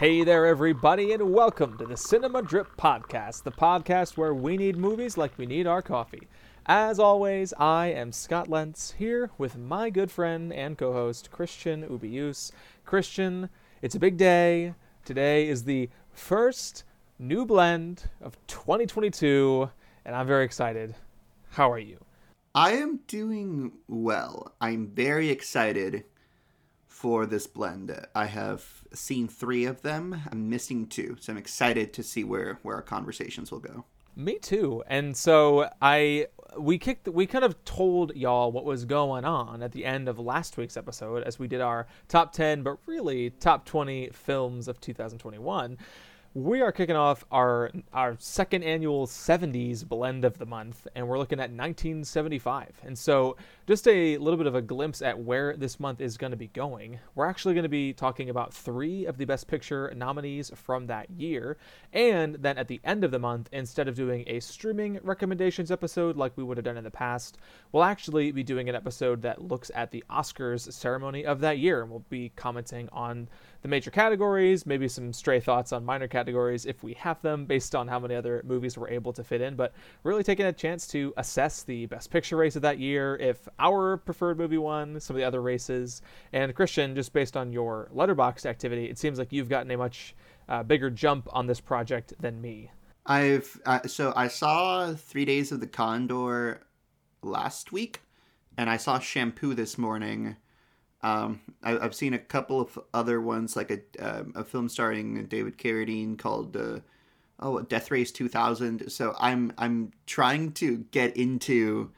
Hey there, everybody, and welcome to the Cinema Drip Podcast, the podcast where we need movies like we need our coffee. As always, I am Scott Lentz here with my good friend and co host, Christian Ubius. Christian, it's a big day. Today is the first new blend of 2022, and I'm very excited. How are you? I am doing well. I'm very excited for this blend. I have seen three of them. I'm missing two, so I'm excited to see where where our conversations will go. Me too. And so I we kicked we kind of told y'all what was going on at the end of last week's episode as we did our top 10 but really top 20 films of 2021 we are kicking off our our second annual 70s blend of the month and we're looking at 1975 and so just a little bit of a glimpse at where this month is going to be going. We're actually going to be talking about three of the best picture nominees from that year and then at the end of the month instead of doing a streaming recommendations episode like we would have done in the past we'll actually be doing an episode that looks at the oscars ceremony of that year and we'll be commenting on the major categories, maybe some stray thoughts on minor categories if we have them based on how many other movies we're able to fit in, but really taking a chance to assess the best picture race of that year, if our preferred movie won, some of the other races. And Christian, just based on your Letterboxd activity, it seems like you've gotten a much uh, bigger jump on this project than me. I've uh, so I saw 3 Days of the Condor last week and I saw Shampoo this morning um, I, have seen a couple of other ones, like a um, a film starring David Carradine called uh, oh Death Race 2000. So I'm I'm trying to get into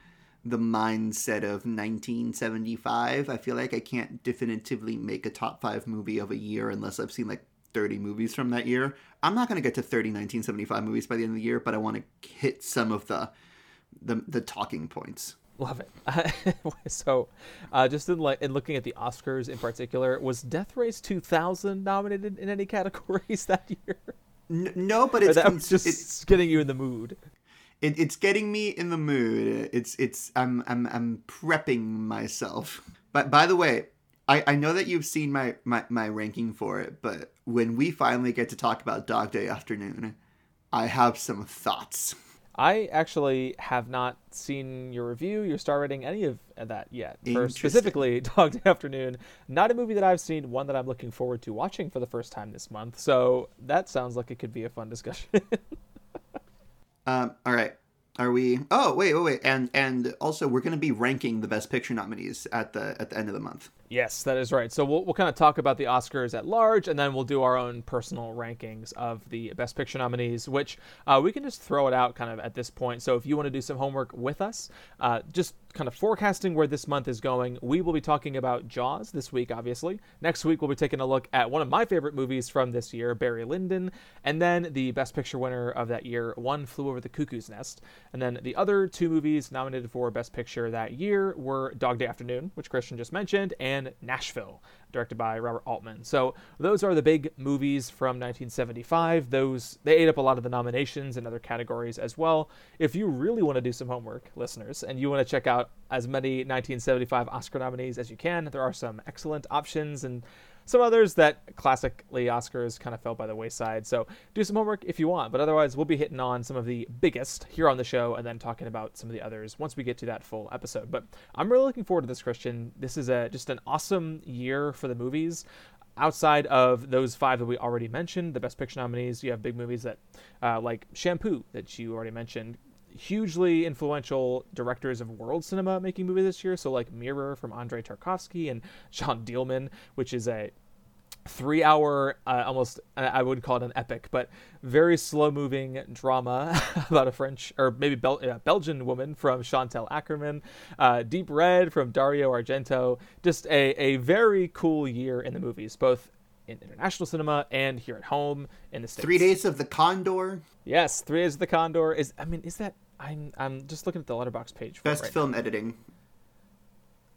the mindset of 1975. I feel like I can't definitively make a top five movie of a year unless I've seen like 30 movies from that year. I'm not going to get to 30 1975 movies by the end of the year, but I want to hit some of the the, the talking points. Love it. so, uh, just in, like, in looking at the Oscars in particular, was Death Race 2000 nominated in any categories that year? N- no, but it's that was just it's, getting you in the mood. It, it's getting me in the mood. It's it's I'm I'm I'm prepping myself. But by the way, I, I know that you've seen my, my, my ranking for it, but when we finally get to talk about Dog Day Afternoon, I have some thoughts. I actually have not seen your review, your star rating, any of that yet. For specifically Dog Day Afternoon, not a movie that I've seen, one that I'm looking forward to watching for the first time this month. So that sounds like it could be a fun discussion. um, all right. Are we? Oh, wait, wait, wait, and and also we're going to be ranking the best picture nominees at the at the end of the month. Yes, that is right. So we'll we'll kind of talk about the Oscars at large, and then we'll do our own personal rankings of the best picture nominees, which uh, we can just throw it out kind of at this point. So if you want to do some homework with us, uh, just kind of forecasting where this month is going, we will be talking about Jaws this week, obviously. Next week we'll be taking a look at one of my favorite movies from this year, Barry Lyndon, and then the best picture winner of that year, One Flew Over the Cuckoo's Nest. And then the other two movies nominated for Best Picture that year were Dog Day Afternoon, which Christian just mentioned, and Nashville, directed by Robert Altman. So those are the big movies from 1975. Those they ate up a lot of the nominations in other categories as well. If you really want to do some homework, listeners, and you want to check out as many 1975 Oscar nominees as you can, there are some excellent options and some others that classically Oscars kind of fell by the wayside. So do some homework if you want. But otherwise, we'll be hitting on some of the biggest here on the show and then talking about some of the others once we get to that full episode. But I'm really looking forward to this, Christian. This is a just an awesome year for the movies outside of those five that we already mentioned, the Best Picture nominees, you have big movies that, uh, like Shampoo, that you already mentioned, hugely influential directors of world cinema making movies this year. So like Mirror from Andrei Tarkovsky and Jeanne Dielman, which is a three hour uh, almost i would call it an epic but very slow moving drama about a french or maybe Bel- uh, belgian woman from Chantal Akerman uh, deep red from dario argento just a, a very cool year in the movies both in international cinema and here at home in the states three days of the condor yes three days of the condor is i mean is that i'm i'm just looking at the Letterboxd page best right film now. editing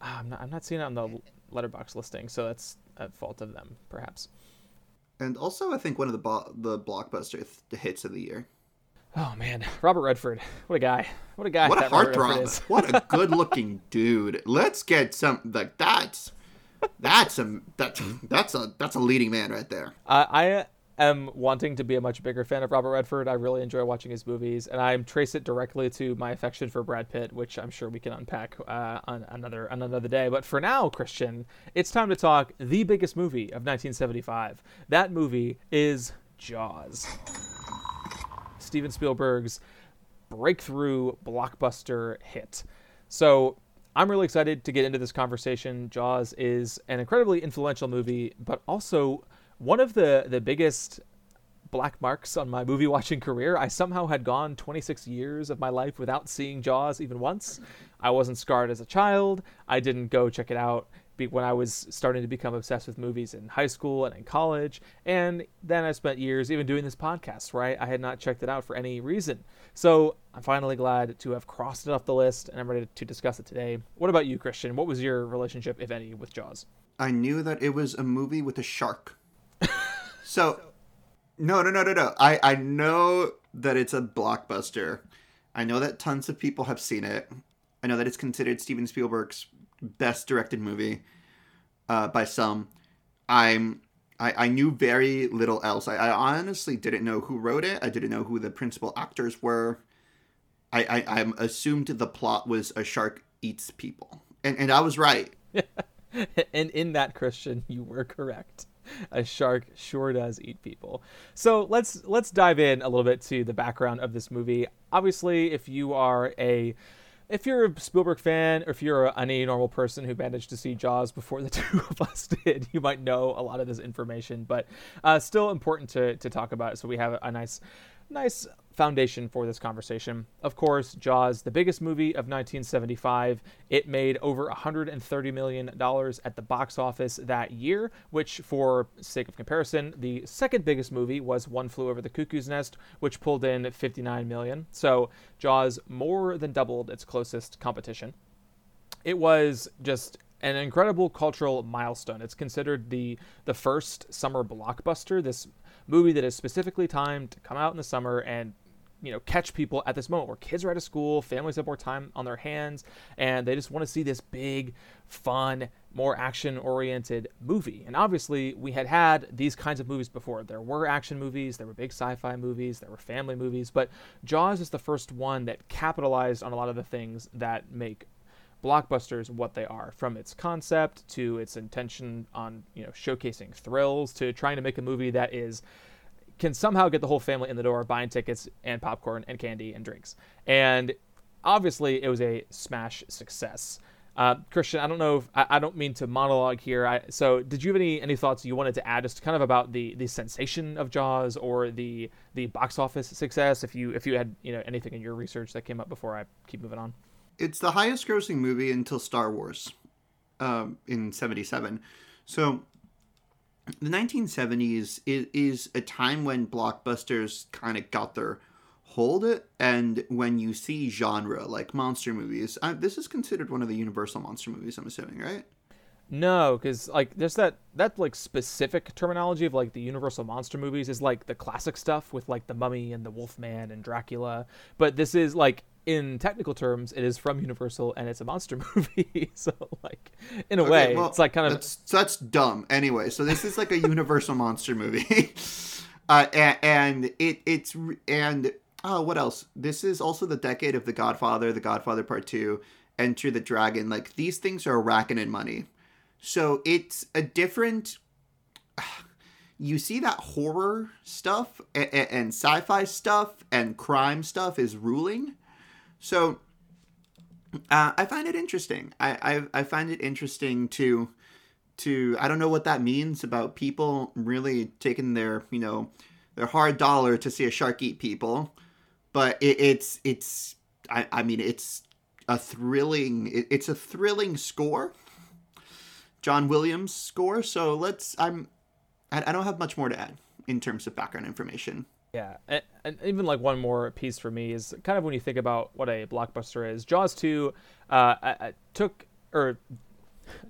ah, I'm not, I'm not seeing it on the Letterboxd listing so that's a fault of them, perhaps. And also, I think one of the bo- the blockbuster th- hits of the year. Oh man, Robert Redford, what a guy! What a guy! What a heartthrob! what a good-looking dude. Let's get some like that's that's a that's that's a that's a leading man right there. Uh, I am wanting to be a much bigger fan of Robert Redford. I really enjoy watching his movies, and I trace it directly to my affection for Brad Pitt, which I'm sure we can unpack uh, on another on another day. But for now, Christian, it's time to talk the biggest movie of 1975. That movie is Jaws. Steven Spielberg's breakthrough blockbuster hit. So I'm really excited to get into this conversation. Jaws is an incredibly influential movie, but also one of the the biggest black marks on my movie watching career. I somehow had gone 26 years of my life without seeing Jaws even once. I wasn't scarred as a child. I didn't go check it out when I was starting to become obsessed with movies in high school and in college. And then I spent years even doing this podcast, right? I had not checked it out for any reason. So I'm finally glad to have crossed it off the list and I'm ready to discuss it today. What about you, Christian? What was your relationship, if any, with Jaws? I knew that it was a movie with a shark. so, no, no, no, no, no. I, I know that it's a blockbuster. I know that tons of people have seen it. I know that it's considered Steven Spielberg's best directed movie uh, by some. I'm I, I knew very little else. I, I honestly didn't know who wrote it. I didn't know who the principal actors were. I, I, I assumed the plot was a shark eats people. And, and I was right. and in that, Christian, you were correct. A shark sure does eat people. So let's let's dive in a little bit to the background of this movie. Obviously, if you are a if you're a Spielberg fan, or if you're any normal person who managed to see Jaws before the two of us did, you might know a lot of this information, but uh, still important to, to talk about. So we have a nice, nice foundation for this conversation. Of course, Jaws, the biggest movie of 1975, it made over 130 million dollars at the box office that year, which for sake of comparison, the second biggest movie was One Flew Over the Cuckoo's Nest, which pulled in 59 million. So, Jaws more than doubled its closest competition. It was just an incredible cultural milestone. It's considered the the first summer blockbuster. This movie that is specifically timed to come out in the summer and you know catch people at this moment where kids are out of school families have more time on their hands and they just want to see this big fun more action oriented movie. And obviously we had had these kinds of movies before. There were action movies there were big sci-fi movies there were family movies but jaws is the first one that capitalized on a lot of the things that make blockbusters what they are from its concept to its intention on you know showcasing thrills to trying to make a movie that is can somehow get the whole family in the door buying tickets and popcorn and candy and drinks. And obviously, it was a smash success. Uh, Christian, I don't know if I, I, don't mean to monologue here. I, so, did you have any any thoughts you wanted to add, just kind of about the the sensation of Jaws or the the box office success? If you if you had you know anything in your research that came up before I keep moving on. It's the highest grossing movie until Star Wars, um, in '77. So the 1970s is, is a time when blockbusters kind of got their hold and when you see genre like monster movies uh, this is considered one of the universal monster movies i'm assuming right? No because like there's that that like specific terminology of like the universal monster movies is like the classic stuff with like the mummy and the wolfman and dracula but this is like in technical terms, it is from Universal and it's a monster movie. so, like, in a okay, way, well, it's like kind of that's, that's dumb. Anyway, so this is like a Universal monster movie, uh, and, and it it's and oh, what else? This is also the decade of The Godfather, The Godfather Part Two, Enter the Dragon. Like these things are racking in money, so it's a different. You see that horror stuff and, and sci-fi stuff and crime stuff is ruling so uh, I find it interesting. I, I I find it interesting to to I don't know what that means about people really taking their you know their hard dollar to see a shark eat people, but it, it's it's I, I mean it's a thrilling it, it's a thrilling score. John Williams score. So let's I'm I, I don't have much more to add in terms of background information. Yeah, and, and, even like one more piece for me is kind of when you think about what a blockbuster is. Jaws two uh, I, I took or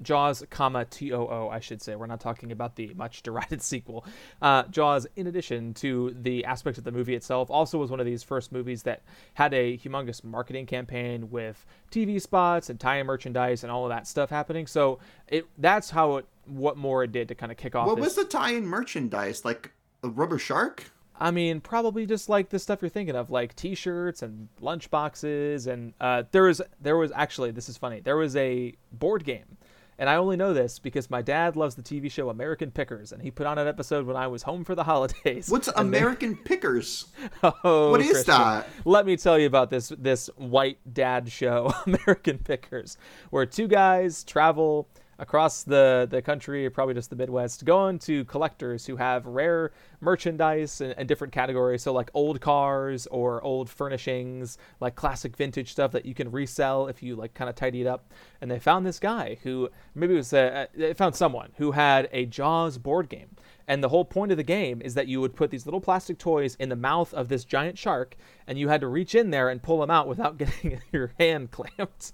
Jaws, comma T O O, I should say. We're not talking about the much derided sequel. Uh, Jaws, in addition to the aspect of the movie itself, also was one of these first movies that had a humongous marketing campaign with TV spots and tie-in merchandise and all of that stuff happening. So it that's how it what more it did to kind of kick off. What this. was the tie-in merchandise like? A rubber shark? I mean, probably just like the stuff you're thinking of, like T-shirts and lunch boxes, and uh, there was there was actually this is funny. There was a board game, and I only know this because my dad loves the TV show American Pickers, and he put on an episode when I was home for the holidays. What's American they... Pickers? oh, what is Christian, that? Let me tell you about this this white dad show, American Pickers, where two guys travel across the, the country, probably just the Midwest, going to collectors who have rare merchandise and, and, different categories. So, like old cars or old furnishings, like classic vintage stuff that you can resell if you like kind of tidy it up. And they found this guy who maybe it was a, they found someone who had a Jaws board game. And the whole point of the game is that you would put these little plastic toys in the mouth of this giant shark, and you had to reach in there and pull them out without getting your hand clamped.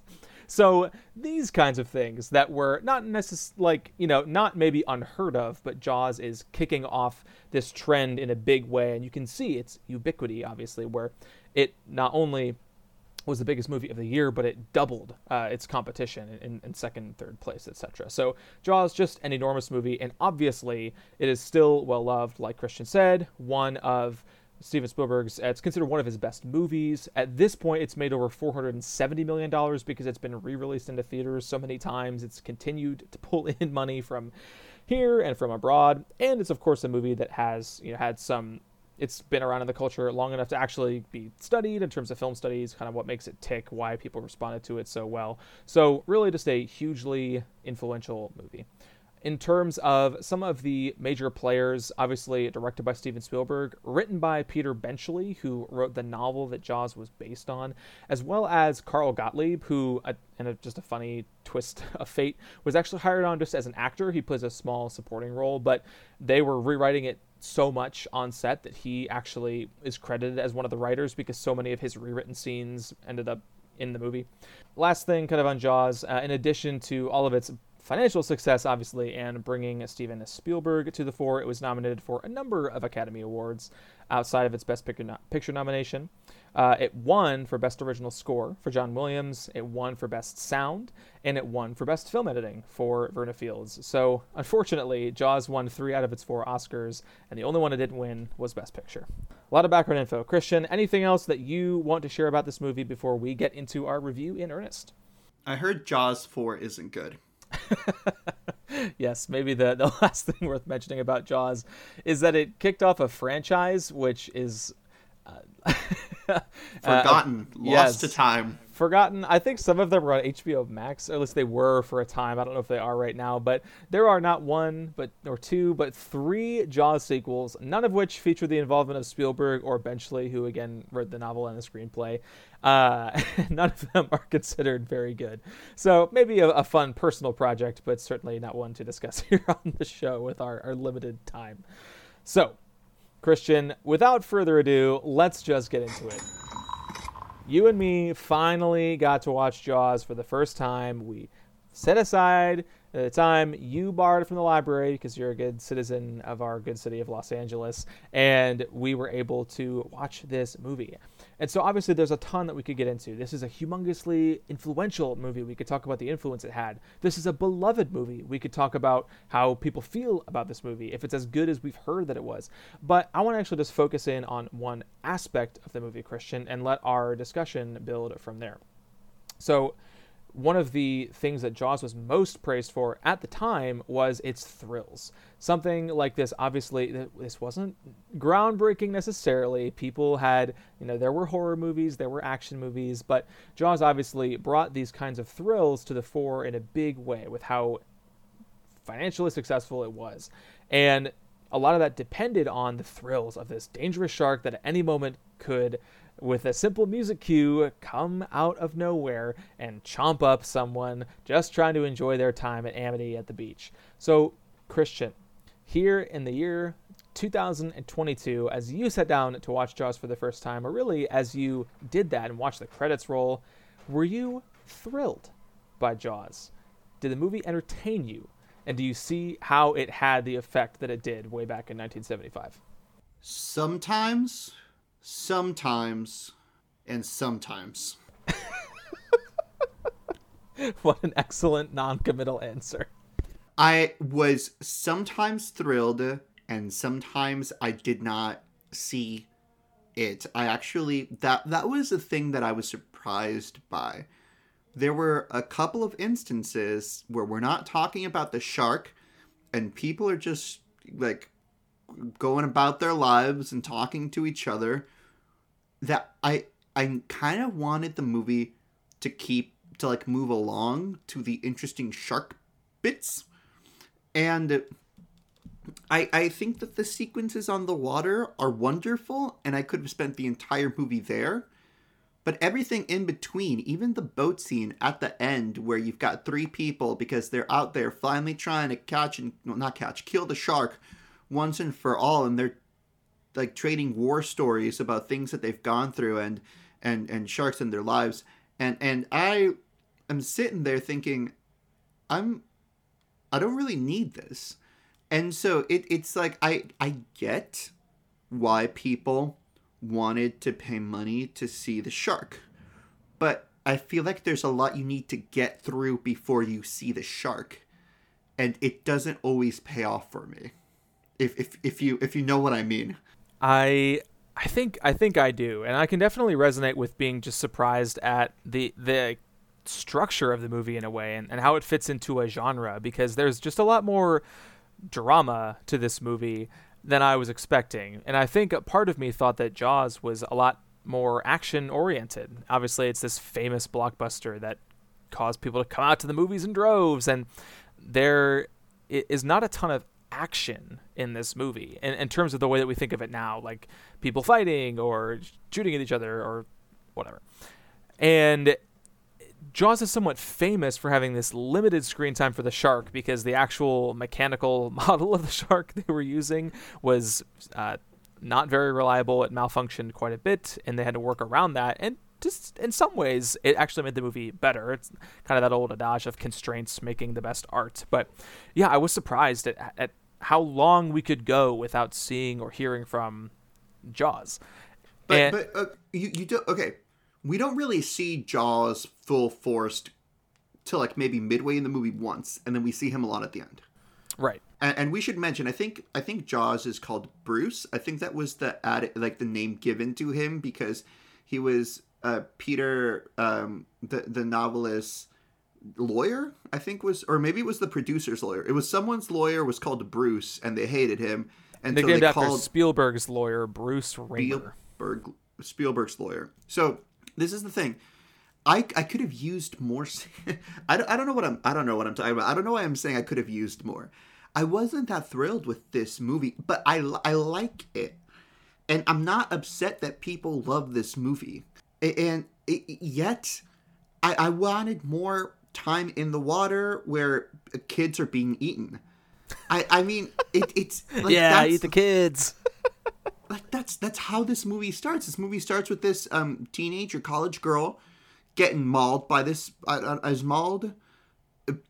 So these kinds of things that were not necessarily like, you know, not maybe unheard of, but Jaws is kicking off this trend in a big way. And you can see its ubiquity, obviously, where it not only was the biggest movie of the year, but it doubled uh, its competition in, in, second, third place, etc. So Jaws just an enormous movie, and obviously it is still well loved, like Christian said, one of Steven Spielberg's. Uh, it's considered one of his best movies. At this point, it's made over 470 million dollars because it's been re-released into theaters so many times. It's continued to pull in money from here and from abroad, and it's of course a movie that has you know had some. It's been around in the culture long enough to actually be studied in terms of film studies, kind of what makes it tick, why people responded to it so well. So really, just a hugely influential movie in terms of some of the major players, obviously directed by Steven Spielberg, written by Peter Benchley, who wrote the novel that Jaws was based on, as well as Carl Gottlieb, who, uh, in a, just a funny twist of fate, was actually hired on just as an actor. He plays a small supporting role, but they were rewriting it so much on set that he actually is credited as one of the writers because so many of his rewritten scenes ended up in the movie. Last thing, kind of on Jaws, uh, in addition to all of its financial success, obviously, and bringing Steven Spielberg to the fore. It was nominated for a number of Academy Awards outside of its Best Picture, no- Picture nomination. Uh, it won for Best Original Score for John Williams, it won for Best Sound, and it won for Best Film Editing for Verna Fields. So, unfortunately, Jaws won three out of its four Oscars, and the only one it didn't win was Best Picture. A lot of background info. Christian, anything else that you want to share about this movie before we get into our review in earnest? I heard Jaws 4 isn't good. yes, maybe the, the last thing worth mentioning about Jaws is that it kicked off a franchise which is uh, forgotten, uh, lost yes, to time forgotten. I think some of them were on HBO Max, or at least they were for a time. I don't know if they are right now, but there are not one, but or two, but three Jaws sequels, none of which feature the involvement of Spielberg or Benchley, who again wrote the novel and the screenplay. Uh, none of them are considered very good. So maybe a, a, fun personal project, but certainly not one to discuss here on the show with our, our limited time. So, Christian, without further ado, let's just get into it you and me finally got to watch Jaws for the first time. We set aside the time you borrowed from the library because you're a good citizen of our good city of Los Angeles, and we were able to watch this movie. And so, obviously, there's a ton that we could get into. This is a humongously influential movie. We could talk about the influence it had. This is a beloved movie. We could talk about how people feel about this movie, if it's as good as we've heard that it was. But I want to actually just focus in on one aspect of the movie, Christian, and let our discussion build from there. So, one of the things that Jaws was most praised for at the time was its thrills. Something like this, obviously, this wasn't groundbreaking necessarily. People had, you know, there were horror movies, there were action movies, but Jaws obviously brought these kinds of thrills to the fore in a big way with how financially successful it was. And a lot of that depended on the thrills of this dangerous shark that at any moment could with a simple music cue, come out of nowhere and chomp up someone just trying to enjoy their time at Amity at the beach. So, Christian, here in the year 2022, as you sat down to watch Jaws for the first time, or really as you did that and watched the credits roll, were you thrilled by Jaws? Did the movie entertain you? And do you see how it had the effect that it did way back in 1975? Sometimes sometimes, and sometimes. what an excellent non committal answer. I was sometimes thrilled and sometimes I did not see it. I actually that that was the thing that I was surprised by. There were a couple of instances where we're not talking about the shark and people are just like going about their lives and talking to each other that I I kind of wanted the movie to keep to like move along to the interesting shark bits. And I I think that the sequences on the water are wonderful and I could have spent the entire movie there. But everything in between even the boat scene at the end where you've got three people because they're out there finally trying to catch and well, not catch kill the shark once and for all and they're like trading war stories about things that they've gone through and and and sharks in their lives. And and i am sitting there thinking i'm i don't really need this. And so it, it's like i i get why people wanted to pay money to see the shark. But i feel like there's a lot you need to get through before you see the shark. And it doesn't always pay off for me if if, if you if you know what i mean I I think I think I do, and I can definitely resonate with being just surprised at the the structure of the movie in a way and, and how it fits into a genre because there's just a lot more drama to this movie than I was expecting. And I think a part of me thought that Jaws was a lot more action oriented. Obviously, it's this famous blockbuster that caused people to come out to the movies in droves and there is not a ton of action in this movie in, in terms of the way that we think of it now, like people fighting or shooting at each other or whatever. And Jaws is somewhat famous for having this limited screen time for the shark because the actual mechanical model of the shark they were using was uh, not very reliable. It malfunctioned quite a bit, and they had to work around that. And just in some ways, it actually made the movie better. It's kind of that old adage of constraints making the best art. But yeah, I was surprised at, at how long we could go without seeing or hearing from Jaws. But and, but uh, you you do okay. We don't really see Jaws full forced till like maybe midway in the movie once, and then we see him a lot at the end. Right. And, and we should mention, I think I think Jaws is called Bruce. I think that was the added like the name given to him because he was uh, Peter, um, the the novelist lawyer i think was or maybe it was the producer's lawyer. It was someone's lawyer was called bruce and they hated him and they so they called spielberg's lawyer bruce Ramer. Spielberg, spielberg's lawyer. So this is the thing. I, I could have used more I don't, I don't know what I'm I don't know what I'm talking about. I don't know why I'm saying I could have used more. I wasn't that thrilled with this movie but I, I like it. And I'm not upset that people love this movie. And, and yet I, I wanted more time in the water where kids are being eaten. I I mean it, it's like yeah, eat the kids. like that's that's how this movie starts. This movie starts with this um teenage or college girl getting mauled by this uh, uh as mauled.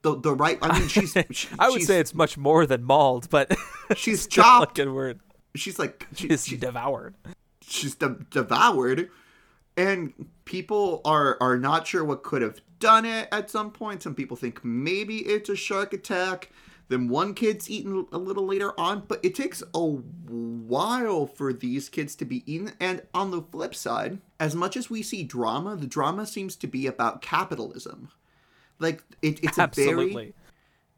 The, the right I mean she's she, I would she's, say it's much more than mauled, but she's chopped. Good word. She's like she, she's she, devoured. She's de- devoured, and people are are not sure what could have done it at some point. Some people think maybe it's a shark attack. Then one kid's eaten a little later on, but it takes a while for these kids to be eaten. And on the flip side, as much as we see drama, the drama seems to be about capitalism. Like it, it's Absolutely. a very,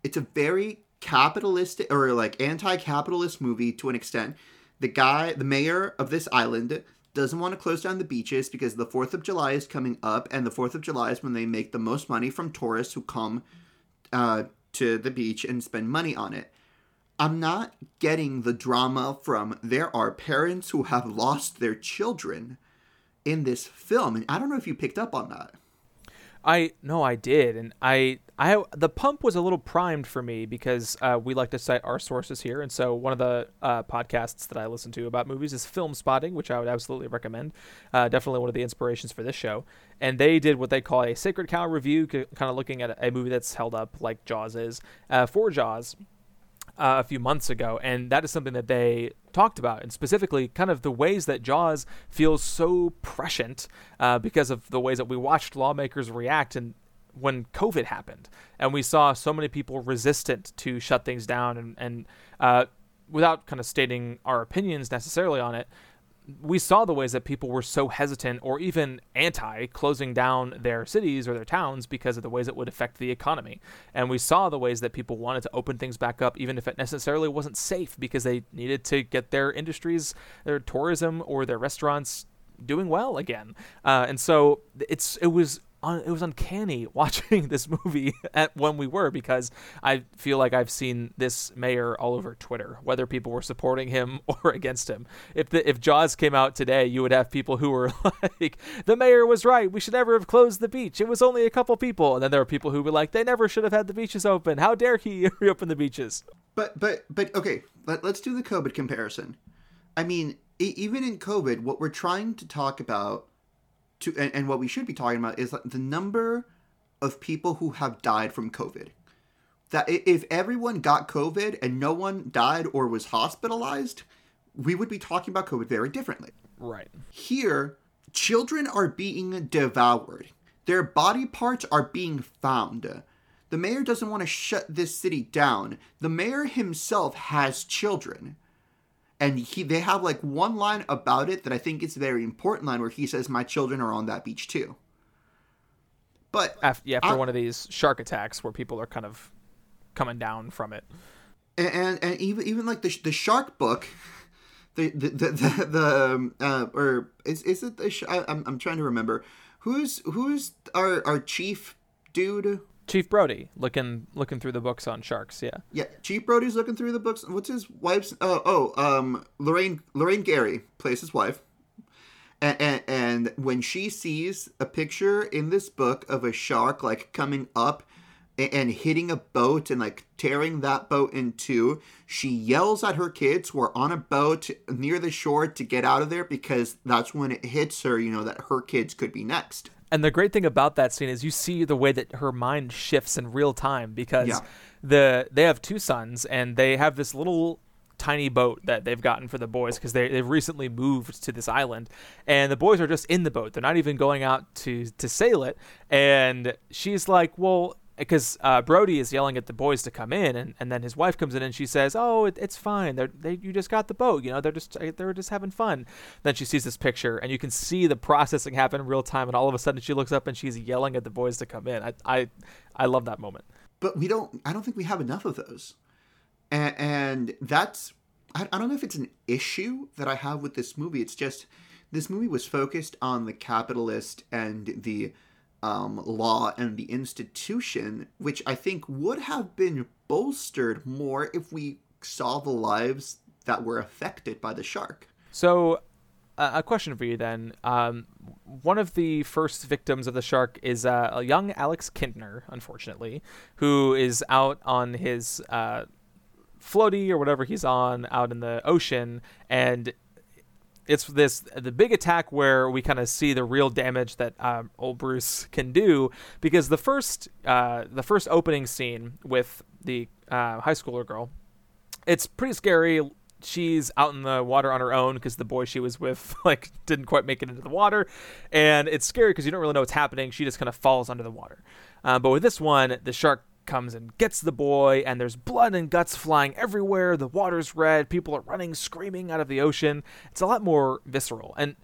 it's a very capitalistic or like anti-capitalist movie to an extent. The guy, the mayor of this island, doesn't want to close down the beaches because the 4th of July is coming up, and the 4th of July is when they make the most money from tourists who come uh, to the beach and spend money on it. I'm not getting the drama from there are parents who have lost their children in this film, and I don't know if you picked up on that. I no, I did, and I I the pump was a little primed for me because uh, we like to cite our sources here, and so one of the uh, podcasts that I listen to about movies is Filmspotting, which I would absolutely recommend. Uh, definitely one of the inspirations for this show, and they did what they call a Sacred Cow review, kind of looking at a movie that's held up like Jaws is uh, for Jaws, uh, a few months ago, and that is something that they talked about, and specifically, kind of the ways that Jaws feels so prescient uh, because of the ways that we watched lawmakers react and when COVID happened, and we saw so many people resistant to shut things down, and and uh, without kind of stating our opinions necessarily on it, we saw the ways that people were so hesitant or even anti closing down their cities or their towns because of the ways it would affect the economy. And we saw the ways that people wanted to open things back up, even if it necessarily wasn't safe because they needed to get their industries, their tourism, or their restaurants doing well again. Uh, and so it's it was un- it was uncanny watching this movie at when we were because I feel like I've seen this mayor all over Twitter, whether people were supporting him or against him. If the if Jaws came out today, you would have people who were like, "The mayor was right. We should never have closed the beach. It was only a couple people." And then there were people who were like, "They never should have had the beaches open. How dare he reopen the beaches?" But but but okay, let, let's do the COVID comparison. I mean, even in COVID, what we're trying to talk about to and, and what we should be talking about is the number of people who have died from COVID. That if everyone got COVID and no one died or was hospitalized, we would be talking about COVID very differently. Right. Here, children are being devoured. Their body parts are being found. The mayor doesn't want to shut this city down. The mayor himself has children and he they have like one line about it that I think is a very important line where he says, "My children are on that beach too." But after, yeah, after I, one of these shark attacks where people are kind of coming down from it, and and, and even even like the the shark book, the the the, the, the um, uh, or is is it the sh- I, I'm I'm trying to remember. Who's who's our our chief dude Chief Brody looking looking through the books on sharks. Yeah. Yeah, Chief Brody's looking through the books. What's his wife's? Oh, oh, um, Lorraine Lorraine Gary plays his wife. And, and, and when she sees a picture in this book of a shark like coming up and, and hitting a boat and like tearing that boat in two, she yells at her kids who are on a boat near the shore to get out of there because that's when it hits her, you know, that her kids could be next. And the great thing about that scene is you see the way that her mind shifts in real time because yeah. the they have two sons and they have this little tiny boat that they've gotten for the boys because they they've recently moved to this island. And the boys are just in the boat. They're not even going out to to sail it. And she's like well because uh, Brody is yelling at the boys to come in, and, and then his wife comes in and she says, "Oh, it, it's fine. They're, they you just got the boat. You know, they're just they're just having fun." Then she sees this picture, and you can see the processing happen in real time, and all of a sudden she looks up and she's yelling at the boys to come in. I I, I love that moment. But we don't. I don't think we have enough of those, and, and that's. I, I don't know if it's an issue that I have with this movie. It's just this movie was focused on the capitalist and the um, law and the institution, which I think would have been bolstered more if we saw the lives that were affected by the shark. So, uh, a question for you then. Um, one of the first victims of the shark is uh, a young Alex Kintner, unfortunately, who is out on his uh, floaty or whatever he's on out in the ocean, and it's this the big attack where we kind of see the real damage that um, old Bruce can do because the first uh, the first opening scene with the uh, high schooler girl, it's pretty scary. She's out in the water on her own because the boy she was with like didn't quite make it into the water, and it's scary because you don't really know what's happening. She just kind of falls under the water. Uh, but with this one, the shark comes and gets the boy, and there's blood and guts flying everywhere. The water's red. People are running, screaming out of the ocean. It's a lot more visceral. And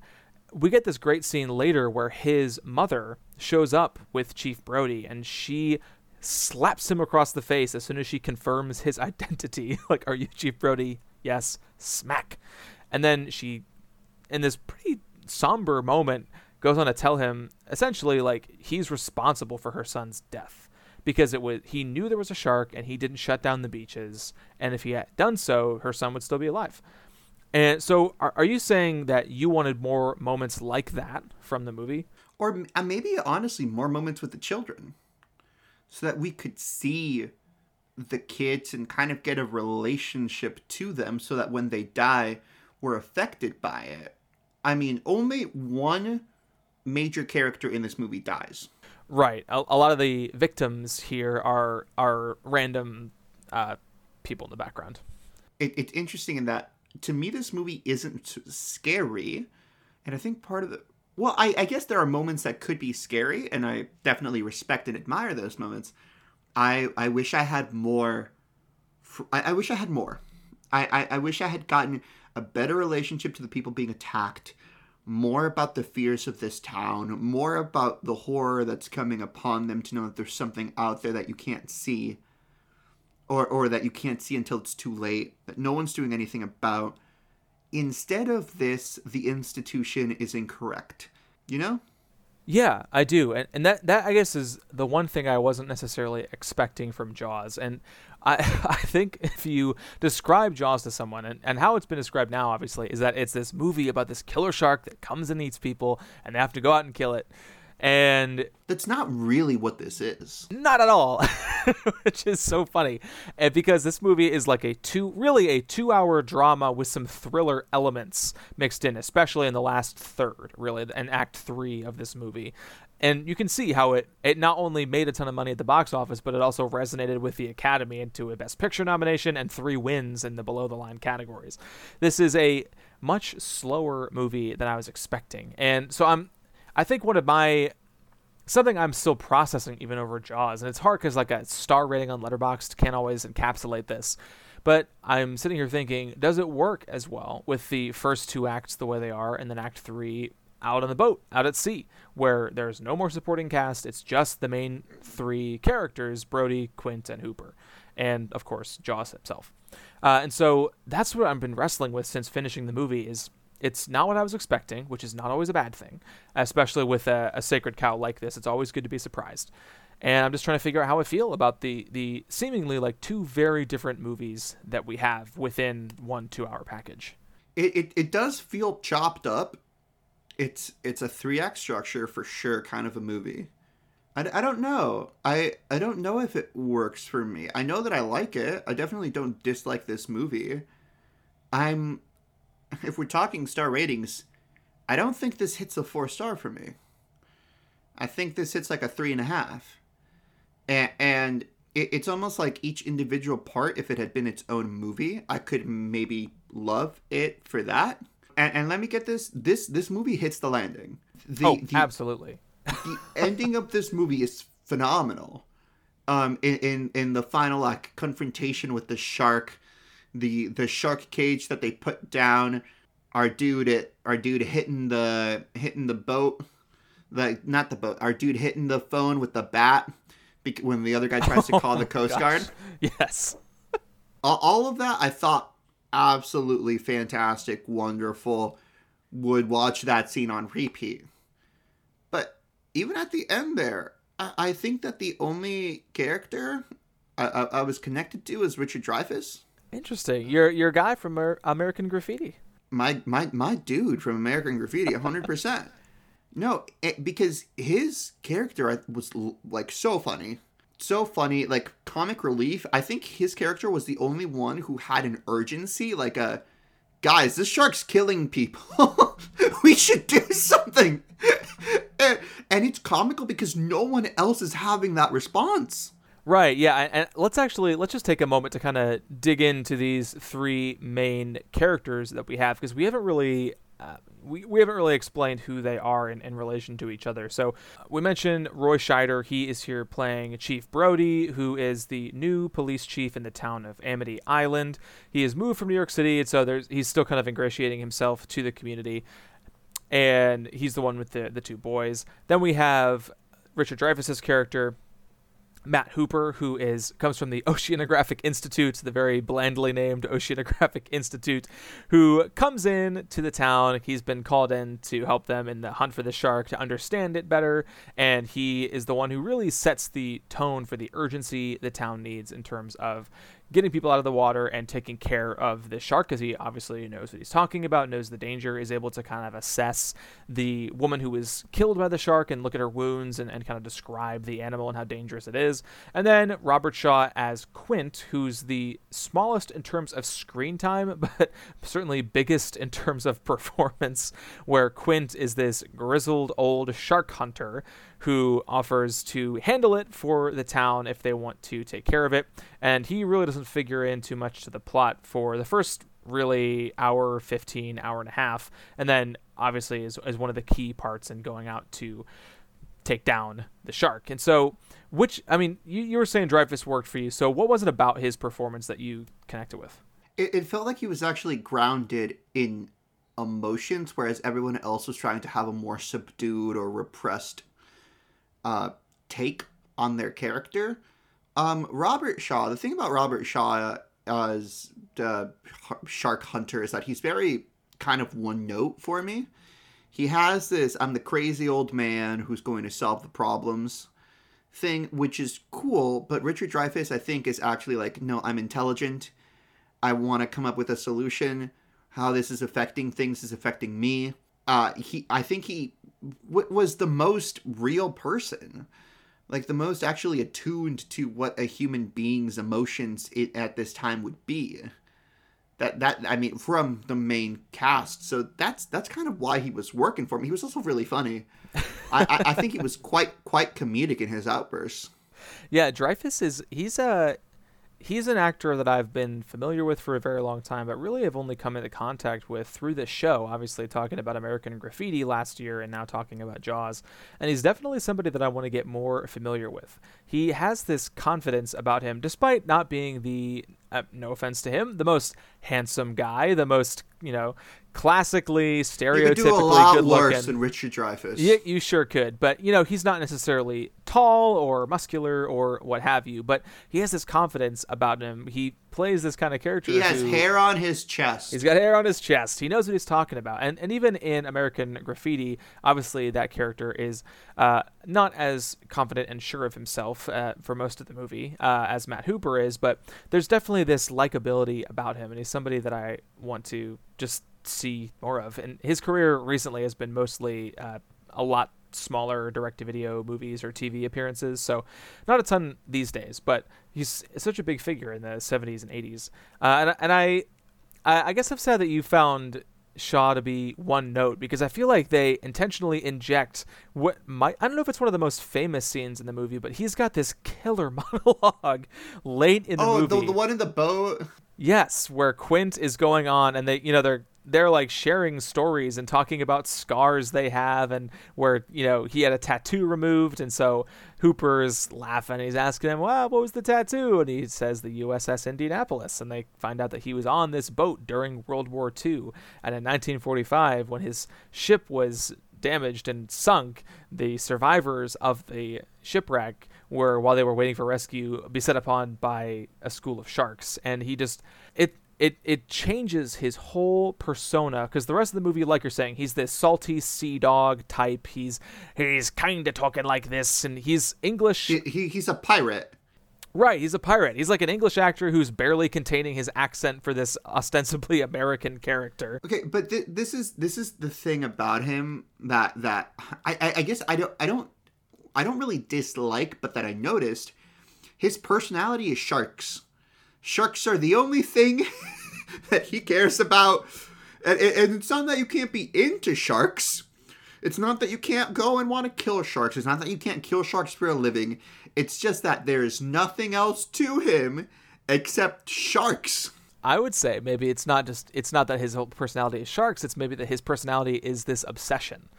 we get this great scene later where his mother shows up with Chief Brody, and she slaps him across the face as soon as she confirms his identity. like, are you Chief Brody? Yes. Smack. And then she, in this pretty somber moment, goes on to tell him essentially like he's responsible for her son's death because it was he knew there was a shark and he didn't shut down the beaches. And if he had done so her son would still be alive. And so are, are you saying that you wanted more moments like that from the movie? Or uh, maybe honestly more moments with the children. So that we could see the kids and kind of get a relationship to them so that when they die we're affected by it. I mean only one major character in this movie dies Right. A, a lot of the victims here are are random uh, people in the background. It, it's interesting in that to me this movie isn't scary, and I think part of the well, I, I guess there are moments that could be scary, and I definitely respect and admire those moments. I I wish I had more. I, I wish I had more. I, I, I wish I had gotten a better relationship to the people being attacked, more about the fears of this town, more about the horror that's coming upon them to know that there's something out there that you can't see. Or, or that you can't see until it's too late, that no one's doing anything about. Instead of this, the institution is incorrect. You know? Yeah, I do, and and that that I guess is the one thing I wasn't necessarily expecting from Jaws, and I I think if you describe Jaws to someone, and, and how it's been described now, obviously, is that it's this movie about this killer shark that comes and eats people, and they have to go out and kill it, and that's not really what this is. Not at all, which is so funny, and because this movie is like a two, really a two-hour drama with some thriller elements mixed in, especially in the last third, really, and Act Three of this movie. And you can see how it it not only made a ton of money at the box office, but it also resonated with the Academy into a Best Picture nomination and three wins in the below the line categories. This is a much slower movie than I was expecting, and so I'm I think one of my something I'm still processing even over Jaws, and it's hard because like a star rating on Letterboxd can't always encapsulate this. But I'm sitting here thinking, does it work as well with the first two acts the way they are, and then Act Three out on the boat, out at sea, where there's no more supporting cast. It's just the main three characters Brody, Quint, and Hooper. And of course, Jaws himself. Uh, and so that's what I've been wrestling with since finishing the movie is it's not what I was expecting, which is not always a bad thing, especially with a, a, sacred cow like this. It's always good to be surprised. And I'm just trying to figure out how I feel about the the seemingly like two very different movies that we have within one two hour package. It, it, it does feel chopped up. It's it's a three act structure for sure, kind of a movie. I, I don't know. I I don't know if it works for me. I know that I like it. I definitely don't dislike this movie. I'm if we're talking star ratings, I don't think this hits a four star for me. I think this hits like a three and a half. And, and it, it's almost like each individual part, if it had been its own movie, I could maybe love it for that. And, and let me get this: this this movie hits the landing. The, oh, the, absolutely. the ending of this movie is phenomenal. Um, in, in in the final like confrontation with the shark, the the shark cage that they put down our dude at our dude hitting the hitting the boat like not the boat our dude hitting the phone with the bat when the other guy tries to call oh the coast gosh. guard yes all of that i thought absolutely fantastic wonderful would watch that scene on repeat but even at the end there i, I think that the only character I, I, I was connected to is richard dreyfuss Interesting. You're you're a guy from American Graffiti. My my my dude from American Graffiti, hundred percent. No, it, because his character was like so funny, so funny, like comic relief. I think his character was the only one who had an urgency, like a guys, this shark's killing people. we should do something. and, and it's comical because no one else is having that response. Right. Yeah. And let's actually let's just take a moment to kind of dig into these three main characters that we have because we haven't really. We, we haven't really explained who they are in, in relation to each other. So we mentioned Roy Scheider. He is here playing Chief Brody, who is the new police chief in the town of Amity Island. He has moved from New York City, and so there's he's still kind of ingratiating himself to the community. And he's the one with the, the two boys. Then we have Richard Dreyfuss's character, Matt Hooper, who is comes from the Oceanographic Institute, the very blandly named Oceanographic Institute, who comes in to the town. He's been called in to help them in the hunt for the shark to understand it better, and he is the one who really sets the tone for the urgency the town needs in terms of getting people out of the water and taking care of the shark because he obviously knows what he's talking about, knows the danger, is able to kind of assess the woman who was killed by the shark and look at her wounds and, and kind of describe the animal and how dangerous it is. And then Robert Shaw as Quint, who's the smallest in terms of screen time, but certainly biggest in terms of performance, where Quint is this grizzled old shark hunter who offers to handle it for the town if they want to take care of it. And he really doesn't figure in too much to the plot for the first really hour 15 hour and a half and then obviously is, is one of the key parts in going out to take down the shark and so which i mean you, you were saying Dreyfuss worked for you so what was it about his performance that you connected with it, it felt like he was actually grounded in emotions, whereas everyone else was trying to have a more subdued or repressed uh, take on their character. Um, Robert Shaw. The thing about Robert Shaw as the shark hunter is that he's very kind of one note for me. He has this "I'm the crazy old man who's going to solve the problems" thing, which is cool. But Richard Dreyfuss, I think, is actually like, no, I'm intelligent. I want to come up with a solution. How this is affecting things is affecting me. Uh, he, I think he w- was the most real person, like the most actually attuned to what a human being's emotions it, at this time would be. That that I mean, from the main cast, so that's that's kind of why he was working for me. He was also really funny. I, I, I think he was quite quite comedic in his outbursts. Yeah, Dreyfuss is he's a he's an actor that I've been familiar with for a very long time, but really have only come into contact with through this show. Obviously, talking about American Graffiti last year and now talking about Jaws. And he's definitely somebody that I want to get more familiar with. He has this confidence about him, despite not being the, uh, no offense to him, the most handsome guy, the most, you know, classically stereotypically you could do a lot good worse looking. than Richard Dreyfuss. Yeah, you sure could. But, you know, he's not necessarily tall or muscular or what have you, but he has this confidence about him. He plays this kind of character. He has who- hair on his chest. He's got hair on his chest. He knows what he's talking about. And and even in American Graffiti, obviously that character is uh, not as confident and sure of himself uh, for most of the movie uh, as Matt Hooper is, but there's definitely this likability about him, and he's somebody that I want to just see more of. And his career recently has been mostly uh, a lot smaller direct-to-video movies or TV appearances, so not a ton these days. But he's such a big figure in the 70s and 80s, uh, and and I I, guess I've said that you found Shaw to be one note because I feel like they intentionally inject what might I don't know if it's one of the most famous scenes in the movie, but he's got this killer monologue late in the oh, movie. the, the one in the boat. Yes, where Quint is going on and they you know they're they're like sharing stories and talking about scars they have and where you know he had a tattoo removed and so Hooper's laughing he's asking him well what was the tattoo? And he says the USS Indianapolis and they find out that he was on this boat during World War II and in 1945 when his ship was damaged and sunk the survivors of the shipwreck were while they were waiting for rescue beset upon by a school of sharks. And he just it it it changes his whole persona because the rest of the movie like you're saying he's this salty sea dog type he's he's kind of talking like this and he's english He, he, he's a pirate. right he's a pirate he's like an english actor who's barely containing his accent for this ostensibly american character Okay, but th- this is this is the thing about him that that I, I I guess I don't I don't I don't really dislike, but that I noticed his personality is sharks. Sharks are the only thing that he cares about, and, and it's not that you can't be into sharks. It's not that you can't go and want to kill sharks. It's not that you can't kill sharks for a living. It's just that there's nothing else to him except sharks. I would say maybe it's not just it's not that his whole personality is sharks. It's maybe that his personality is this obsession,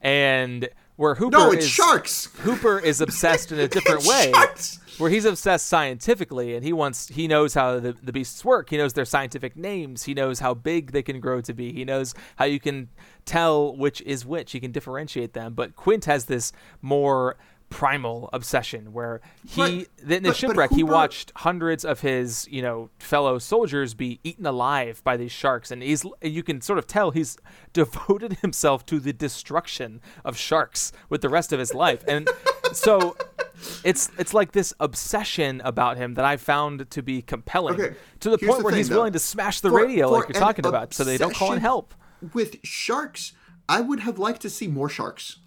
and where Hooper No, it's is sharks. Hooper is obsessed in a different It's way. sharks. Where he's obsessed scientifically, and he wants he knows how the, the beasts work. He knows their scientific names. He knows how big they can grow to be. He knows how you can tell which is which. He can differentiate them. But Quint has this more primal obsession where he But- in the but- but shipwreck he watched hundreds of his you know fellow soldiers be eaten alive by these sharks and he's you can sort of tell he's devoted himself to the destruction of sharks with the rest of his life and so it's it's like this obsession about him that I found to be compelling Okay, to the here's point the where thing, he's though. willing to smash the For- radio like you're talking about so they don't call in help With sharks, I would have liked to see more sharks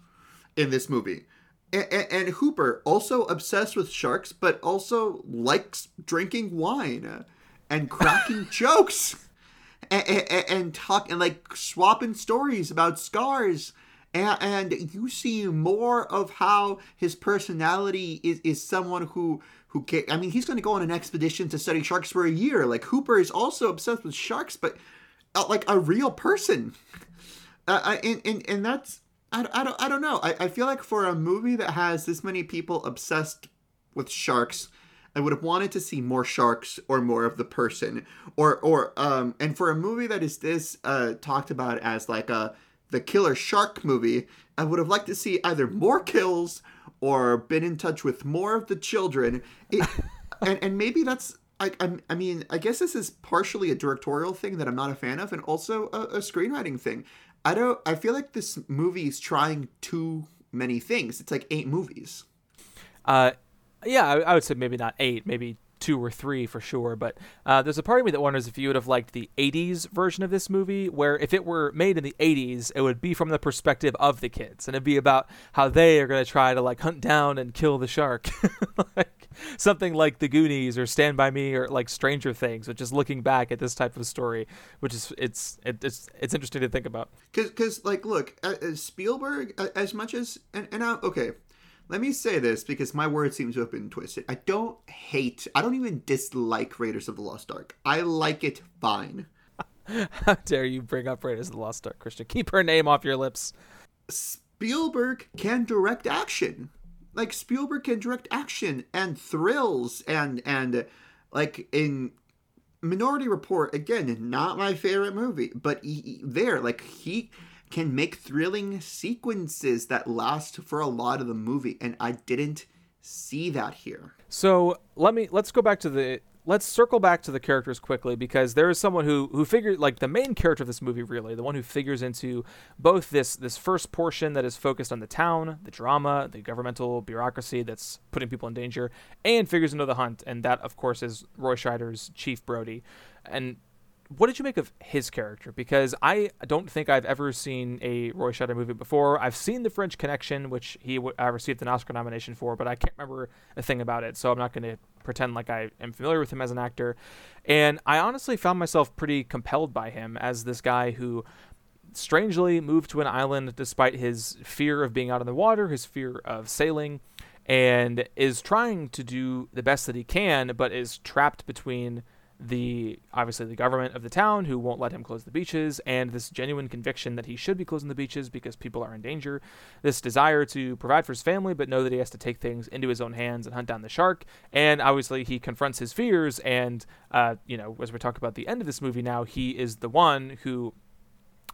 in this movie. And, and Hooper also obsessed with sharks, but also likes drinking wine and cracking jokes and, and, and talk and like swapping stories about scars. And, and you see more of how his personality is, is someone who who ca- I mean he's going to go on an expedition to study sharks for a year. Like Hooper is also obsessed with sharks, but uh, like a real person. Uh, I- and, and and that's I, I don't I don't know. I, I feel like for a movie that has this many people obsessed with sharks, I would have wanted to see more sharks or more of the person, or or um, and for a movie that is this uh talked about as like a the killer shark movie, I would have liked to see either more kills or been in touch with more of the children. It, and and maybe that's I, I, mean, I guess this is partially a directorial thing that I'm not a fan of, and also a, a screenwriting thing. I don't. I feel like this movie is trying too many things. It's like eight movies. Uh, yeah, I, I would say maybe not eight, maybe two or three for sure. But uh, there's a part of me that wonders if you would have liked the 80s version of this movie, where if it were made in the 80s, it would be from the perspective of the kids, and it'd be about how they are going to try to like hunt down and kill the shark. like, something like The Goonies or Stand by Me or like Stranger Things, which is looking back at this type of story, which is it's it, it's it's interesting to think about. Because like look, uh, Spielberg as much as and and I, okay, let me say this because my words seem to have been twisted. I don't hate, I don't even dislike Raiders of the Lost Ark. I like it fine. How dare you bring up Raiders of the Lost Ark, Christian? Keep her name off your lips. Spielberg can direct action. Like Spielberg can direct action and thrills and and like in Minority Report again, not my favorite movie, but he, there like he can make thrilling sequences that last for a lot of the movie and I didn't see that here. So, let me let's go back to the let's circle back to the characters quickly because there is someone who who figured like the main character of this movie really the one who figures into both this this first portion that is focused on the town the drama the governmental bureaucracy that's putting people in danger and figures into the hunt and that of course is roy scheider's chief brody and what did you make of his character? Because I don't think I've ever seen a Roy Scheider movie before. I've seen The French Connection, which he w- uh, received an Oscar nomination for, but I can't remember a thing about it, so I'm not going to pretend like I am familiar with him as an actor. And I honestly found myself pretty compelled by him as this guy who strangely moved to an island despite his fear of being out in the water, his fear of sailing, and is trying to do the best that he can, but is trapped between the obviously the government of the town who won't let him close the beaches and this genuine conviction that he should be closing the beaches because people are in danger. This desire to provide for his family but know that he has to take things into his own hands and hunt down the shark. And obviously he confronts his fears and uh, you know as we talk about the end of this movie now he is the one who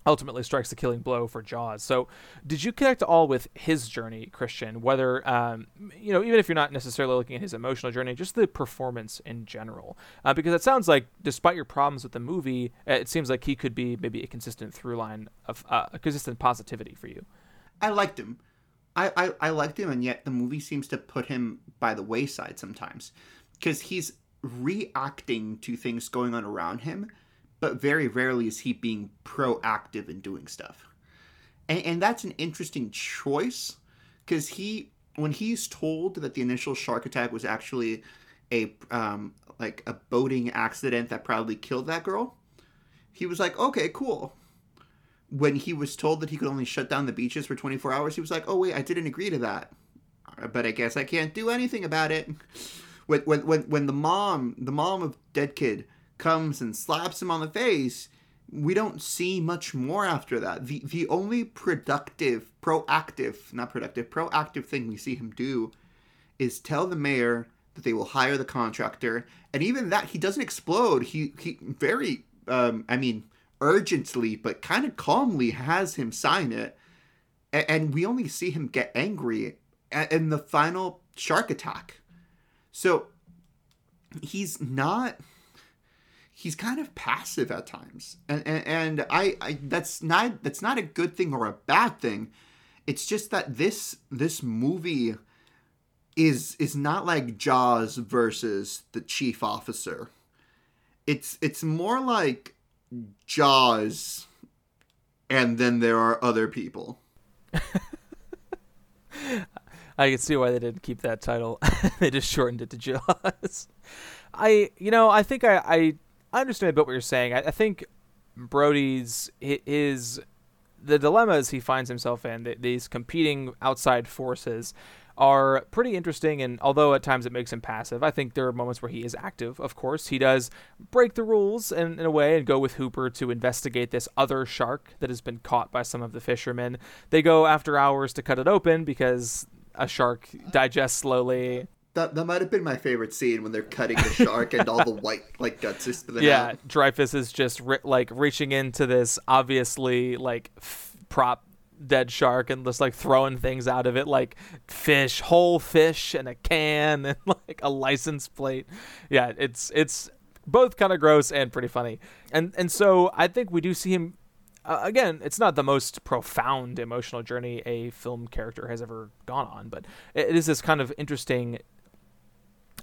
ultimately strikes the killing blow for Jaws. So, did you connect all with his journey, Christian? Whether um, you know, even if you're not necessarily looking at his emotional journey, just the performance in general, uh, because it sounds like, despite your problems with the movie, uh, it seems like he could be maybe a consistent through line of uh, a consistent positivity for you. I liked him. I, I, I liked him, and yet the movie seems to put him by the wayside sometimes because he's reacting to things going on around him but very rarely is he being proactive in doing stuff. And, and that's an interesting choice because he, when he's told that the initial shark attack was actually a um, like a boating accident that probably killed that girl, he was like, okay, cool. When he was told that he could only shut down the beaches for 24 hours, he was like, oh wait, I didn't agree to that, but I guess I can't do anything about it. When when when, when the mom, the mom of dead kid comes and slaps him on the face, we don't see much more after that. The the only productive, proactive, not productive, proactive thing we see him do is tell the mayor that they will hire the contractor, and even that he doesn't explode. He he very um I mean urgently but kind of calmly has him sign it. And, and we only see him get angry in the final shark attack. So he's not he's kind of passive at times, and and, and I, I that's not that's not a good thing or a bad thing. It's just that this this movie is is not like Jaws versus the chief officer. It's it's more like Jaws, and then there are other people. I can see why they didn't keep that title. they just shortened it to Jaws. I, you know, I think I, I I understand a bit what you're saying. I, I think Brody's his the dilemmas he finds himself in, these competing outside forces, are pretty interesting. And although at times it makes him passive, I think there are moments where he is active. Of course, he does break the rules in, in a way and go with Hooper to investigate this other shark that has been caught by some of the fishermen. They go after hours to cut it open because a shark digests slowly that that might have been my favorite scene when they're cutting the shark and all the white like guts is spilling yeah, out. Dreyfuss is just ri- like reaching into this obviously like f- prop dead shark and just like throwing things out of it like fish, whole fish and a can and like a license plate. Yeah, it's it's both kind of gross and pretty funny. And and so I think we do see him uh, again, it's not the most profound emotional journey a film character has ever gone on, but it is this kind of interesting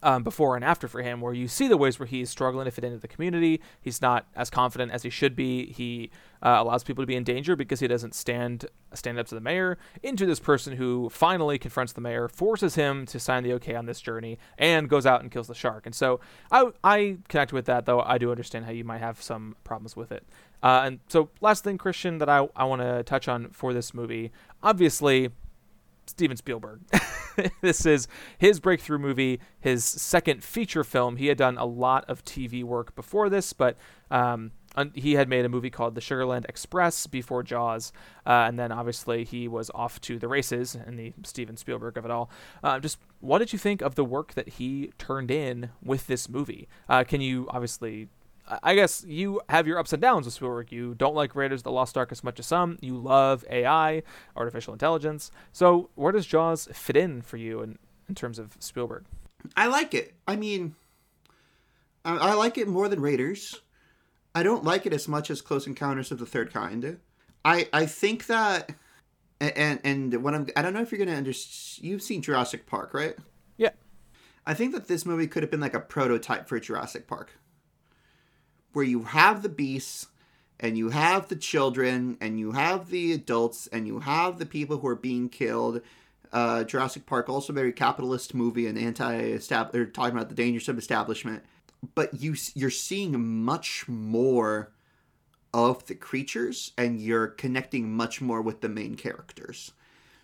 um, before and after for him, where you see the ways where he's struggling to fit into the community. He's not as confident as he should be. He uh, allows people to be in danger because he doesn't stand stand up to the mayor. Into this person who finally confronts the mayor, forces him to sign the okay on this journey, and goes out and kills the shark. And so I I connect with that, though I do understand how you might have some problems with it. Uh, and so last thing, Christian, that I I want to touch on for this movie, obviously Steven Spielberg. this is his breakthrough movie, his second feature film. He had done a lot of TV work before this, but um, he had made a movie called The Sugarland Express before Jaws, uh, and then obviously he was off to the races in the Steven Spielberg of it all. Uh, just what did you think of the work that he turned in with this movie? Uh, can you obviously I guess you have your ups and downs with Spielberg. You don't like Raiders of the Lost Ark as much as some. You love AI, artificial intelligence. So where does Jaws fit in for you in, in terms of Spielberg? I like it. I mean, I, I like it more than Raiders. I don't like it as much as Close Encounters of the Third Kind. I I think that, and and when I'm I don't know if you're gonna understand. You've seen Jurassic Park, right? Yeah. I think that this movie could have been like a prototype for Jurassic Park where you have the beasts and you have the children and you have the adults and you have the people who are being killed. Uh, Jurassic Park, also very capitalist movie and anti or talking about the dangers of establishment. But you you're seeing much more of the creatures and you're connecting much more with the main characters.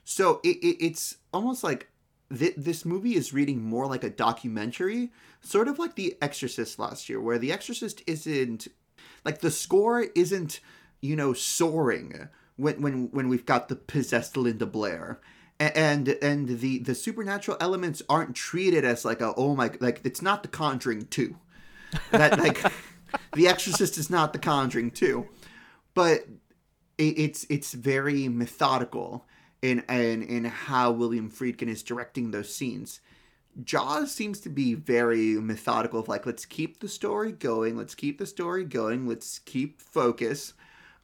So it, it it's almost like th- this movie is reading more like a documentary, sort of like The Exorcist last year, where The Exorcist isn't like the score isn't you know soaring when when when we've got the possessed Linda Blair. And and the the supernatural elements aren't treated as like a oh my like it's not the Conjuring two, that like the Exorcist is not the Conjuring two, but it, it's it's very methodical in in in how William Friedkin is directing those scenes. Jaws seems to be very methodical of like let's keep the story going, let's keep the story going, let's keep focus.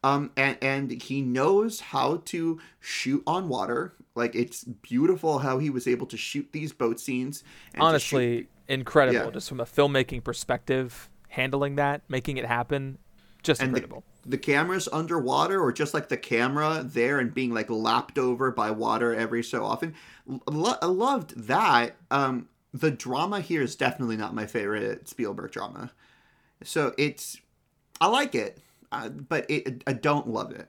Um, and and he knows how to shoot on water. Like it's beautiful how he was able to shoot these boat scenes. Honestly, shoot... incredible. Yeah. Just from a filmmaking perspective, handling that, making it happen, just and incredible. The, the cameras underwater, or just like the camera there and being like lapped over by water every so often. Lo- I loved that. Um, the drama here is definitely not my favorite Spielberg drama. So it's, I like it, uh, but it, I don't love it.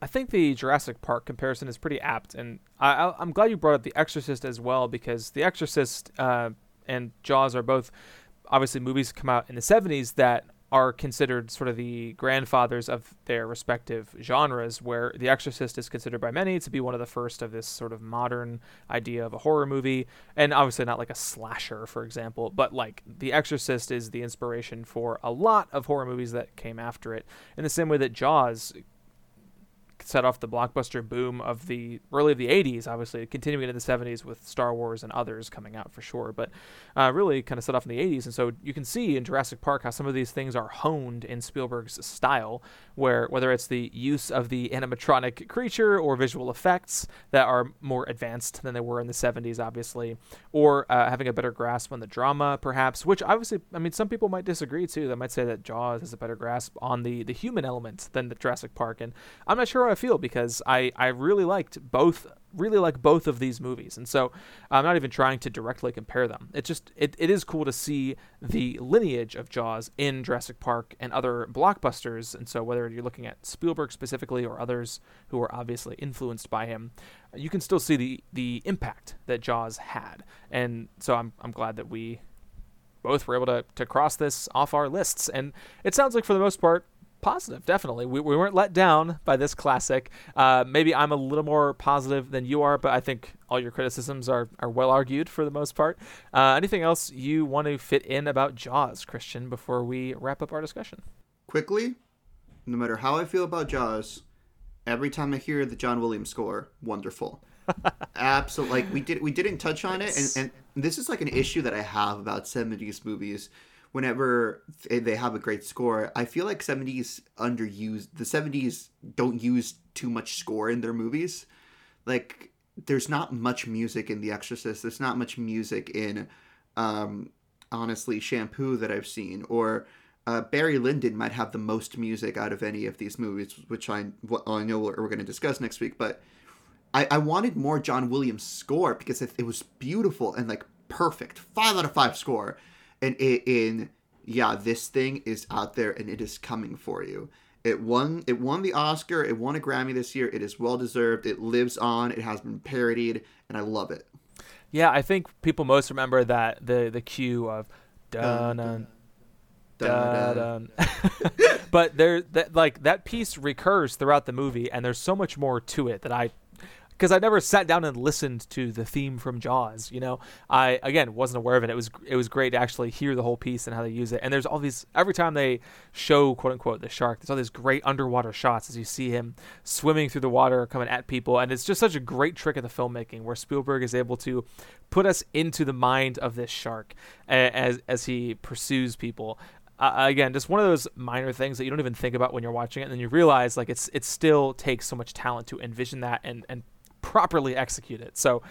I think the Jurassic Park comparison is pretty apt, and I, am glad you brought up The Exorcist as well because The Exorcist uh, and Jaws are both obviously movies come out in the 70s that are considered sort of the grandfathers of their respective genres, where The Exorcist is considered by many to be one of the first of this sort of modern idea of a horror movie. And obviously, not like a slasher, for example, but like The Exorcist is the inspiration for a lot of horror movies that came after it, in the same way that Jaws set off the blockbuster boom of the early of the 80s, obviously continuing into the 70s with Star Wars and others coming out for sure, but uh, really kind of set off in the 80s. And so you can see in Jurassic Park how some of these things are honed in Spielberg's style, where whether it's the use of the animatronic creature or visual effects that are more advanced than they were in the 70s, obviously, or uh, having a better grasp on the drama, perhaps, which obviously, I mean, some people might disagree too. They might say that Jaws has a better grasp on the, the human element than the Jurassic Park. And I'm not sure how I feel because I, I really liked both really like both of these movies and so i'm not even trying to directly compare them. It's just it, it is cool to see the lineage of jaws in jurassic park and other blockbusters and so whether you're looking at spielberg specifically or others who are obviously influenced by him you can still see the the impact that jaws had. And so i'm, I'm glad that we both were able to, to cross this off our lists. And it sounds like for the most part positive, definitely. We, we weren't let down by this classic. Uh, maybe I'm a little more positive than you are, but I think all your criticisms are, are well argued for the most part. Uh, anything else you want to fit in about Jaws, Christian, before we wrap up our discussion? Quickly, no matter how I feel about Jaws, every time I hear the John Williams score, wonderful. Absolutely, like we did, we didn't touch on it, and, and this is like an issue that I have about '70s movies whenever they have a great score, I feel like 70s underused. The 70s don't use too much score in their movies. Like there's not much music in The Exorcist. There's not much music in um, honestly Shampoo that I've seen or uh, Barry Lyndon might have the most music out of any of these movies, which I I know we're, we're going to discuss next week. But I, I wanted more John Williams score because it, it was beautiful and like perfect, five out of five score and in, in yeah, this thing is out there and it is coming for you. It won it won the Oscar, it won a Grammy this year. It is well deserved. It lives on. It has been parodied and I love it. Yeah, I think people most remember that the the cue of dun dun dun, dun. but there that like that piece recurs throughout the movie and there's so much more to it that I because I never sat down and listened to the theme from Jaws. You know, I again wasn't aware of it. It was it was great to actually hear the whole piece and how they use it. And there's all these every time they show quote unquote the shark, there's all these great underwater shots as you see him swimming through the water, coming at people, and it's just such a great trick of the filmmaking where Spielberg is able to put us into the mind of this shark as as he pursues people. Uh, again, just one of those minor things that you don't even think about when you're watching it, and then you realize like it's it still takes so much talent to envision that and and properly execute it. So,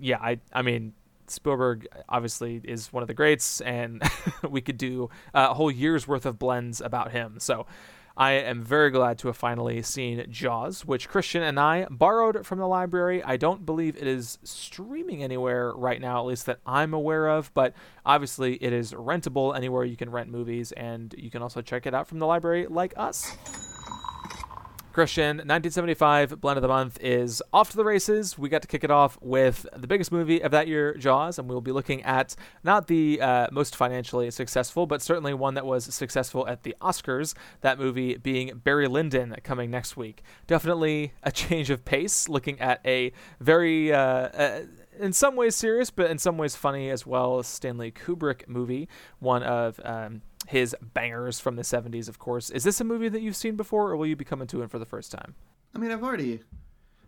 yeah, I I mean Spielberg obviously is one of the greats, and we could do uh, a whole year's worth of blends about him. So. I am very glad to have finally seen Jaws, which Christian and I borrowed from the library. I don't believe it is streaming anywhere right now, at least that I'm aware of, but obviously it is rentable anywhere you can rent movies, and you can also check it out from the library like us. Christian, 1975 blend of the month is off to the races. We got to kick it off with the biggest movie of that year, Jaws, and we'll be looking at not the uh, most financially successful, but certainly one that was successful at the Oscars. That movie being Barry Lyndon coming next week. Definitely a change of pace, looking at a very. Uh, uh, in some ways serious, but in some ways funny as well. Stanley Kubrick movie, one of um, his bangers from the 70s, of course. Is this a movie that you've seen before, or will you be coming to it for the first time? I mean, I've already,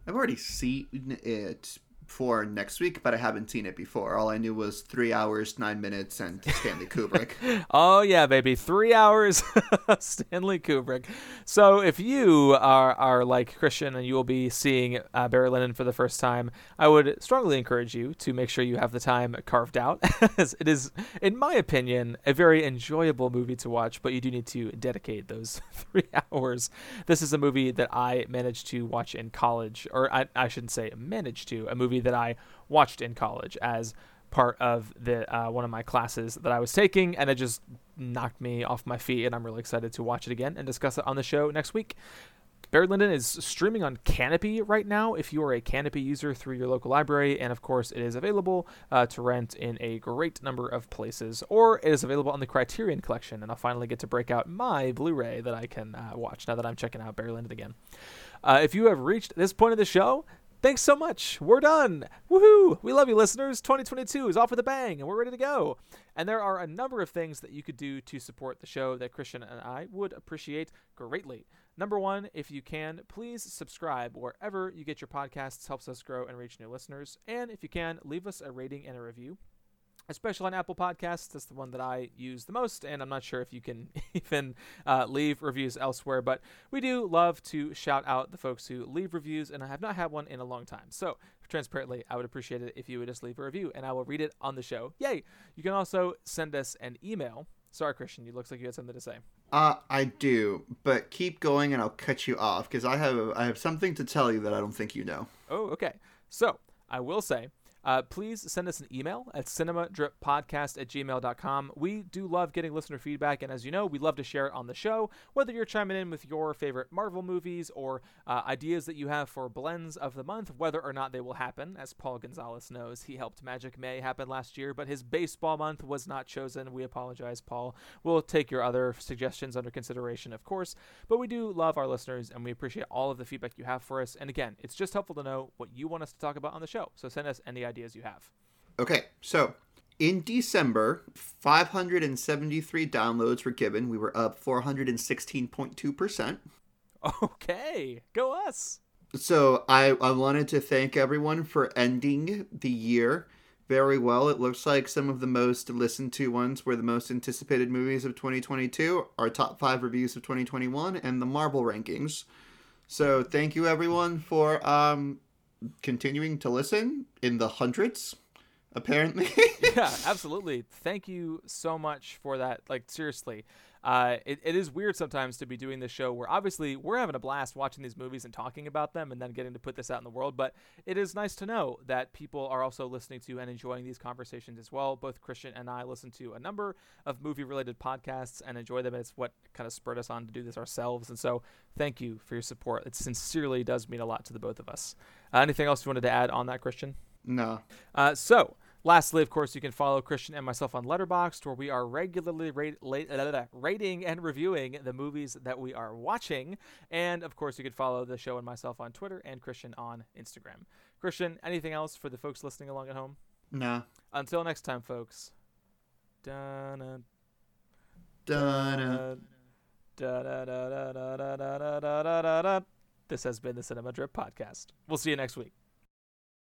I've already seen it for next week, but I haven't seen it before. All I knew was three hours, nine minutes, and Stanley Kubrick. oh yeah, baby, three hours, Stanley Kubrick. So if you are are like Christian and you will be seeing uh, Barry Lyndon for the first time, I would strongly encourage you to make sure you have the time carved out, it is, in my opinion, a very enjoyable movie to watch. But you do need to dedicate those three hours. This is a movie that I managed to watch in college, or I, I shouldn't say managed to, a movie that I watched in college as part of the uh, one of my classes that I was taking, and it just knocked me off my feet. And I'm really excited to watch it again and discuss it on the show next week. Barry Lyndon is streaming on Kanopy right now if you are a Kanopy user through your local library. And of course, it is available uh, to rent in a great number of places, or it is available on the Criterion Collection. And I'll finally get to break out my Blu ray that I can uh, watch now that I'm checking out Barry Lyndon again. Uh, if you have reached this point of the show, Thanks so much. We're done. Woohoo! We love you, listeners. 2022 is off with a bang, and we're ready to go. And there are a number of things that you could do to support the show that Christian and I would appreciate greatly. Number one, if you can, please subscribe wherever you get your podcasts. Helps us grow and reach new listeners. And if you can, leave us a rating and a review especially on Apple Podcasts. That's the one that I use the most, and I'm not sure if you can even uh, leave reviews elsewhere, but we do love to shout out the folks who leave reviews, and I have not had one in a long time. So, transparently, I would appreciate it if you would just leave a review, and I will read it on the show. Yay! You can also send us an email. Sorry, Christian, you looks like you had something to say. Uh, I do, but keep going, and I'll cut you off because I have I have something to tell you that I don't think you know. Oh, okay. So I will say uh, please send us an email at cinemadrippodcast at gmail.com. We do love getting listener feedback, and as you know, we love to share it on the show, whether you're chiming in with your favorite Marvel movies or uh, ideas that you have for blends of the month, whether or not they will happen. As Paul Gonzalez knows, he helped Magic May happen last year, but his baseball month was not chosen. We apologize, Paul. We'll take your other suggestions under consideration, of course, but we do love our listeners, and we appreciate all of the feedback you have for us. And again, it's just helpful to know what you want us to talk about on the show, so send us any you have. Okay, so in December, 573 downloads were given. We were up 416.2%. Okay, go us. So I, I wanted to thank everyone for ending the year very well. It looks like some of the most listened to ones were the most anticipated movies of 2022, our top five reviews of 2021, and the Marvel rankings. So thank you everyone for um, continuing to listen in the hundreds, apparently. yeah, absolutely. Thank you so much for that. Like seriously, uh, it, it is weird sometimes to be doing this show where obviously we're having a blast watching these movies and talking about them and then getting to put this out in the world. But it is nice to know that people are also listening to and enjoying these conversations as well. Both Christian and I listen to a number of movie related podcasts and enjoy them. It's what kind of spurred us on to do this ourselves. And so thank you for your support. It sincerely does mean a lot to the both of us. Uh, anything else you wanted to add on that, Christian? No. Uh, so, Lastly, of course, you can follow Christian and myself on Letterboxd, where we are regularly rate, uh, rating and reviewing the movies that we are watching. And of course, you can follow the show and myself on Twitter and Christian on Instagram. Christian, anything else for the folks listening along at home? No. Until next time, folks. Dun Dun. This has been the Cinema Drip Podcast. We'll see you next week.